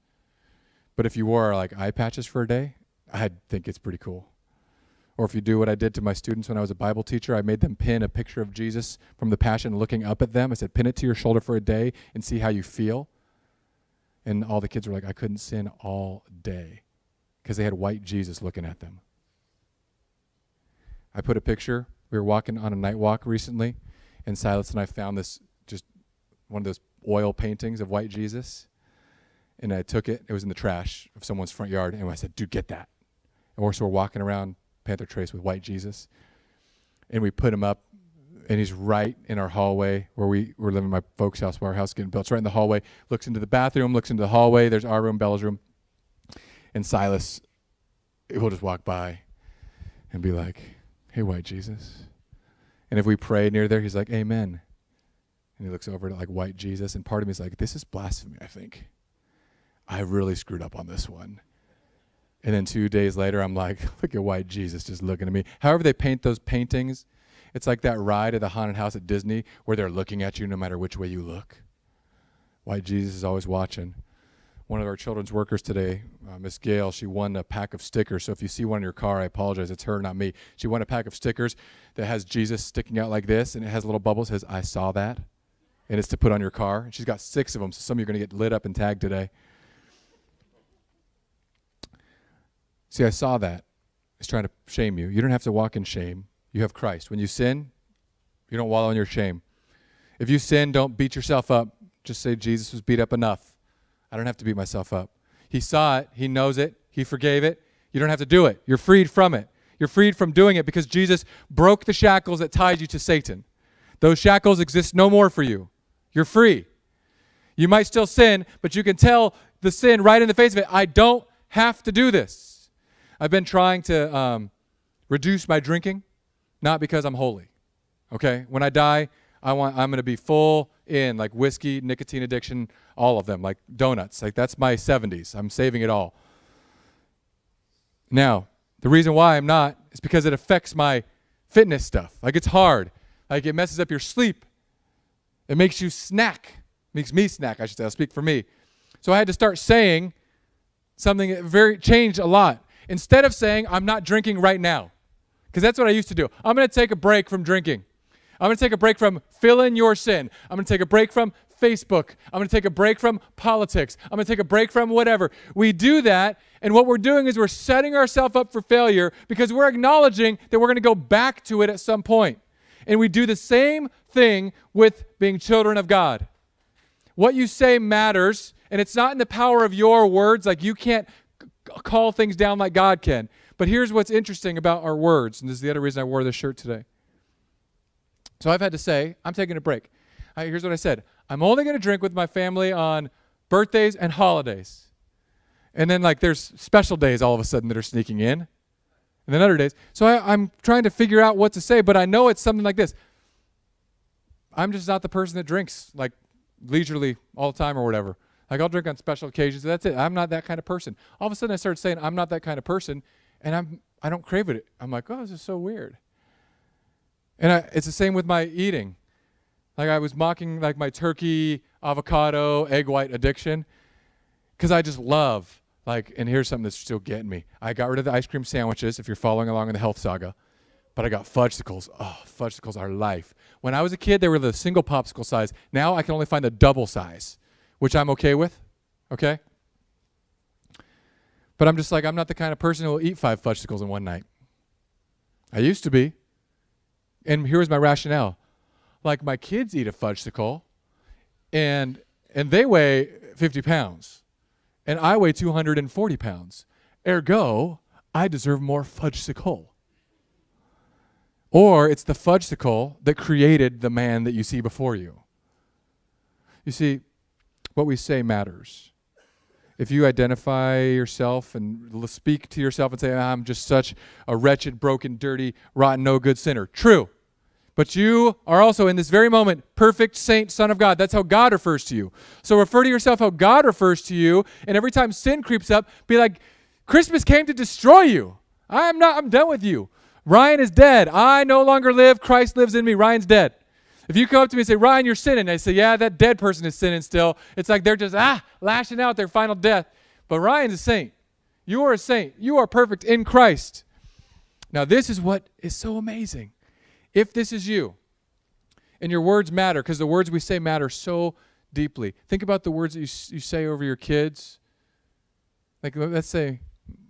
But if you wore like eye patches for a day, I think it's pretty cool. Or if you do what I did to my students when I was a Bible teacher, I made them pin a picture of Jesus from the Passion looking up at them. I said, pin it to your shoulder for a day and see how you feel. And all the kids were like, I couldn't sin all day because they had white Jesus looking at them. I put a picture. We were walking on a night walk recently, and Silas and I found this just one of those oil paintings of white Jesus. And I took it. It was in the trash of someone's front yard. And I said, dude, get that. And we're, so we're walking around Panther Trace with white Jesus. And we put him up, and he's right in our hallway where we were living in my folks' house while our house getting built. It's right in the hallway. Looks into the bathroom, looks into the hallway. There's our room, Bella's room. And Silas will just walk by and be like, hey, white Jesus. And if we pray near there, he's like, amen. And he looks over to like white Jesus, and part of me is like, this is blasphemy, I think. I really screwed up on this one. And then two days later, I'm like, look at white Jesus just looking at me. However, they paint those paintings, it's like that ride at the haunted house at Disney where they're looking at you no matter which way you look. White Jesus is always watching. One of our children's workers today, uh, Miss Gail, she won a pack of stickers. So if you see one in your car, I apologize. It's her, not me. She won a pack of stickers that has Jesus sticking out like this, and it has little bubble says, I saw that. And it's to put on your car. And she's got six of them, so some of you are going to get lit up and tagged today. See, I saw that. He's trying to shame you. You don't have to walk in shame. You have Christ. When you sin, you don't wallow in your shame. If you sin, don't beat yourself up. Just say, Jesus was beat up enough. I don't have to beat myself up. He saw it, He knows it, He forgave it. You don't have to do it. You're freed from it. You're freed from doing it because Jesus broke the shackles that tied you to Satan. Those shackles exist no more for you. You're free. You might still sin, but you can tell the sin right in the face of it I don't have to do this. I've been trying to um, reduce my drinking, not because I'm holy. Okay? When I die, I want I'm going to be full in like whiskey, nicotine addiction, all of them, like donuts. Like that's my 70s. I'm saving it all. Now, the reason why I'm not is because it affects my fitness stuff. Like it's hard. Like it messes up your sleep. It makes you snack. Makes me snack, I should say. I'll speak for me. So I had to start saying something that very changed a lot. Instead of saying I'm not drinking right now, because that's what I used to do. I'm going to take a break from drinking. I'm going to take a break from fill in your sin. I'm going to take a break from Facebook. I'm going to take a break from politics. I'm going to take a break from whatever. We do that, and what we're doing is we're setting ourselves up for failure because we're acknowledging that we're going to go back to it at some point. And we do the same thing with being children of God. What you say matters, and it's not in the power of your words, like you can't call things down like God can. But here's what's interesting about our words, and this is the other reason I wore this shirt today. So I've had to say, I'm taking a break. Right, here's what I said I'm only going to drink with my family on birthdays and holidays. And then, like, there's special days all of a sudden that are sneaking in. And then other days. So I, I'm trying to figure out what to say, but I know it's something like this I'm just not the person that drinks, like, leisurely all the time or whatever. Like, I'll drink on special occasions. That's it. I'm not that kind of person. All of a sudden, I started saying, I'm not that kind of person. And I'm, I don't crave it. I'm like, oh, this is so weird. And I, it's the same with my eating. Like I was mocking like my turkey, avocado, egg white addiction because I just love like and here's something that's still getting me. I got rid of the ice cream sandwiches if you're following along in the health saga. But I got fudgesicles. Oh, fudgesicles are life. When I was a kid, they were the single popsicle size. Now I can only find the double size, which I'm okay with. Okay? But I'm just like, I'm not the kind of person who will eat five fudgesicles in one night. I used to be. And here was my rationale. Like my kids eat a fudgesicle and and they weigh 50 pounds. And I weigh 240 pounds. Ergo, I deserve more fudgesicle. Or it's the fudgesicle that created the man that you see before you. You see, what we say matters. If you identify yourself and speak to yourself and say, I'm just such a wretched, broken, dirty, rotten, no good sinner, true. But you are also in this very moment perfect saint, son of God. That's how God refers to you. So refer to yourself how God refers to you. And every time sin creeps up, be like, Christmas came to destroy you. I'm not, I'm done with you. Ryan is dead. I no longer live. Christ lives in me. Ryan's dead. If you come up to me and say, Ryan, you're sinning, I say, yeah, that dead person is sinning still. It's like they're just, ah, lashing out their final death. But Ryan's a saint. You are a saint. You are perfect in Christ. Now, this is what is so amazing. If this is you, and your words matter, because the words we say matter so deeply. Think about the words that you, you say over your kids. Like, let's say,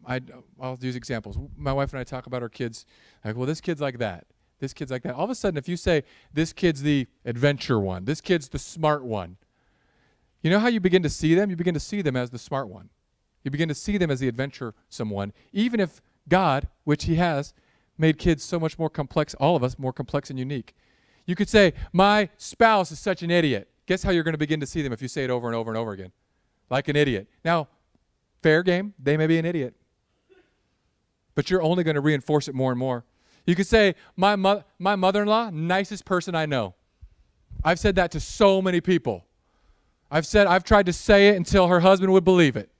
I, I'll use examples. My wife and I talk about our kids. Like, well, this kid's like that. This kid's like that. All of a sudden, if you say, this kid's the adventure one, this kid's the smart one, you know how you begin to see them? You begin to see them as the smart one. You begin to see them as the adventuresome one, even if God, which He has, made kids so much more complex, all of us more complex and unique. You could say, My spouse is such an idiot. Guess how you're going to begin to see them if you say it over and over and over again? Like an idiot. Now, fair game, they may be an idiot. But you're only going to reinforce it more and more. You could say, My, mo- my mother in law, nicest person I know. I've said that to so many people. I've said I've tried to say it until her husband would believe it.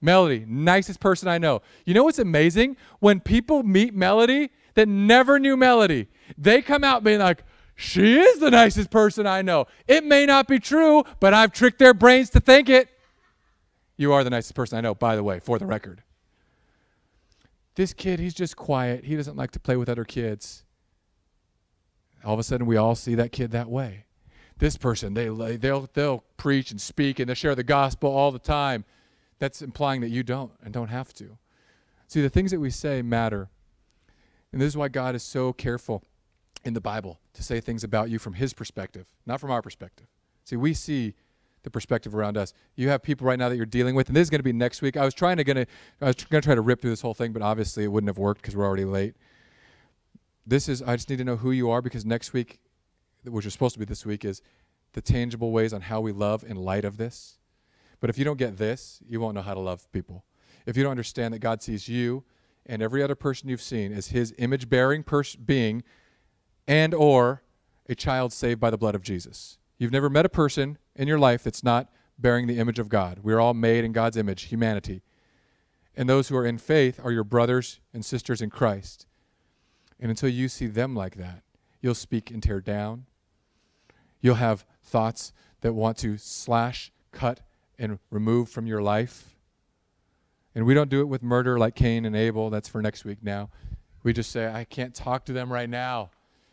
Melody, nicest person I know. You know what's amazing? When people meet Melody that never knew Melody, they come out being like, she is the nicest person I know. It may not be true, but I've tricked their brains to think it. You are the nicest person I know, by the way, for the record. This kid, he's just quiet. He doesn't like to play with other kids. All of a sudden, we all see that kid that way. This person, they, they'll, they'll preach and speak and they'll share the gospel all the time. That's implying that you don't and don't have to. See, the things that we say matter. And this is why God is so careful in the Bible to say things about you from his perspective, not from our perspective. See, we see the perspective around us. You have people right now that you're dealing with, and this is going to be next week. I was trying to gonna I was going to try to rip through this whole thing, but obviously it wouldn't have worked because we're already late. This is I just need to know who you are because next week, which is supposed to be this week, is the tangible ways on how we love in light of this. But if you don't get this, you won't know how to love people. If you don't understand that God sees you and every other person you've seen as His image-bearing pers- being, and or a child saved by the blood of Jesus. You've never met a person in your life that's not bearing the image of God. We're all made in God's image, humanity. And those who are in faith are your brothers and sisters in Christ. And until you see them like that, you'll speak and tear down. You'll have thoughts that want to slash, cut, and remove from your life. And we don't do it with murder like Cain and Abel. That's for next week now. We just say, I can't talk to them right now.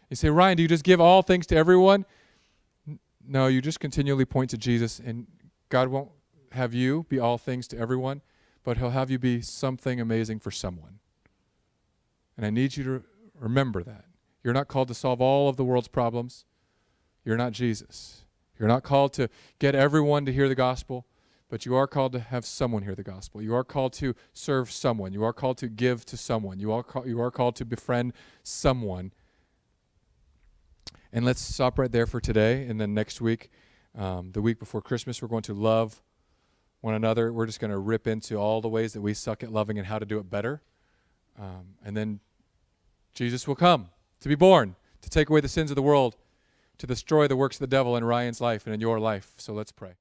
You say, Ryan, do you just give all things to everyone? No, you just continually point to Jesus, and God won't have you be all things to everyone, but He'll have you be something amazing for someone. And I need you to remember that. You're not called to solve all of the world's problems. You're not Jesus. You're not called to get everyone to hear the gospel, but you are called to have someone hear the gospel. You are called to serve someone. You are called to give to someone. You are, call, you are called to befriend someone. And let's stop right there for today. And then next week, um, the week before Christmas, we're going to love one another. We're just going to rip into all the ways that we suck at loving and how to do it better. Um, and then Jesus will come to be born, to take away the sins of the world, to destroy the works of the devil in Ryan's life and in your life. So let's pray.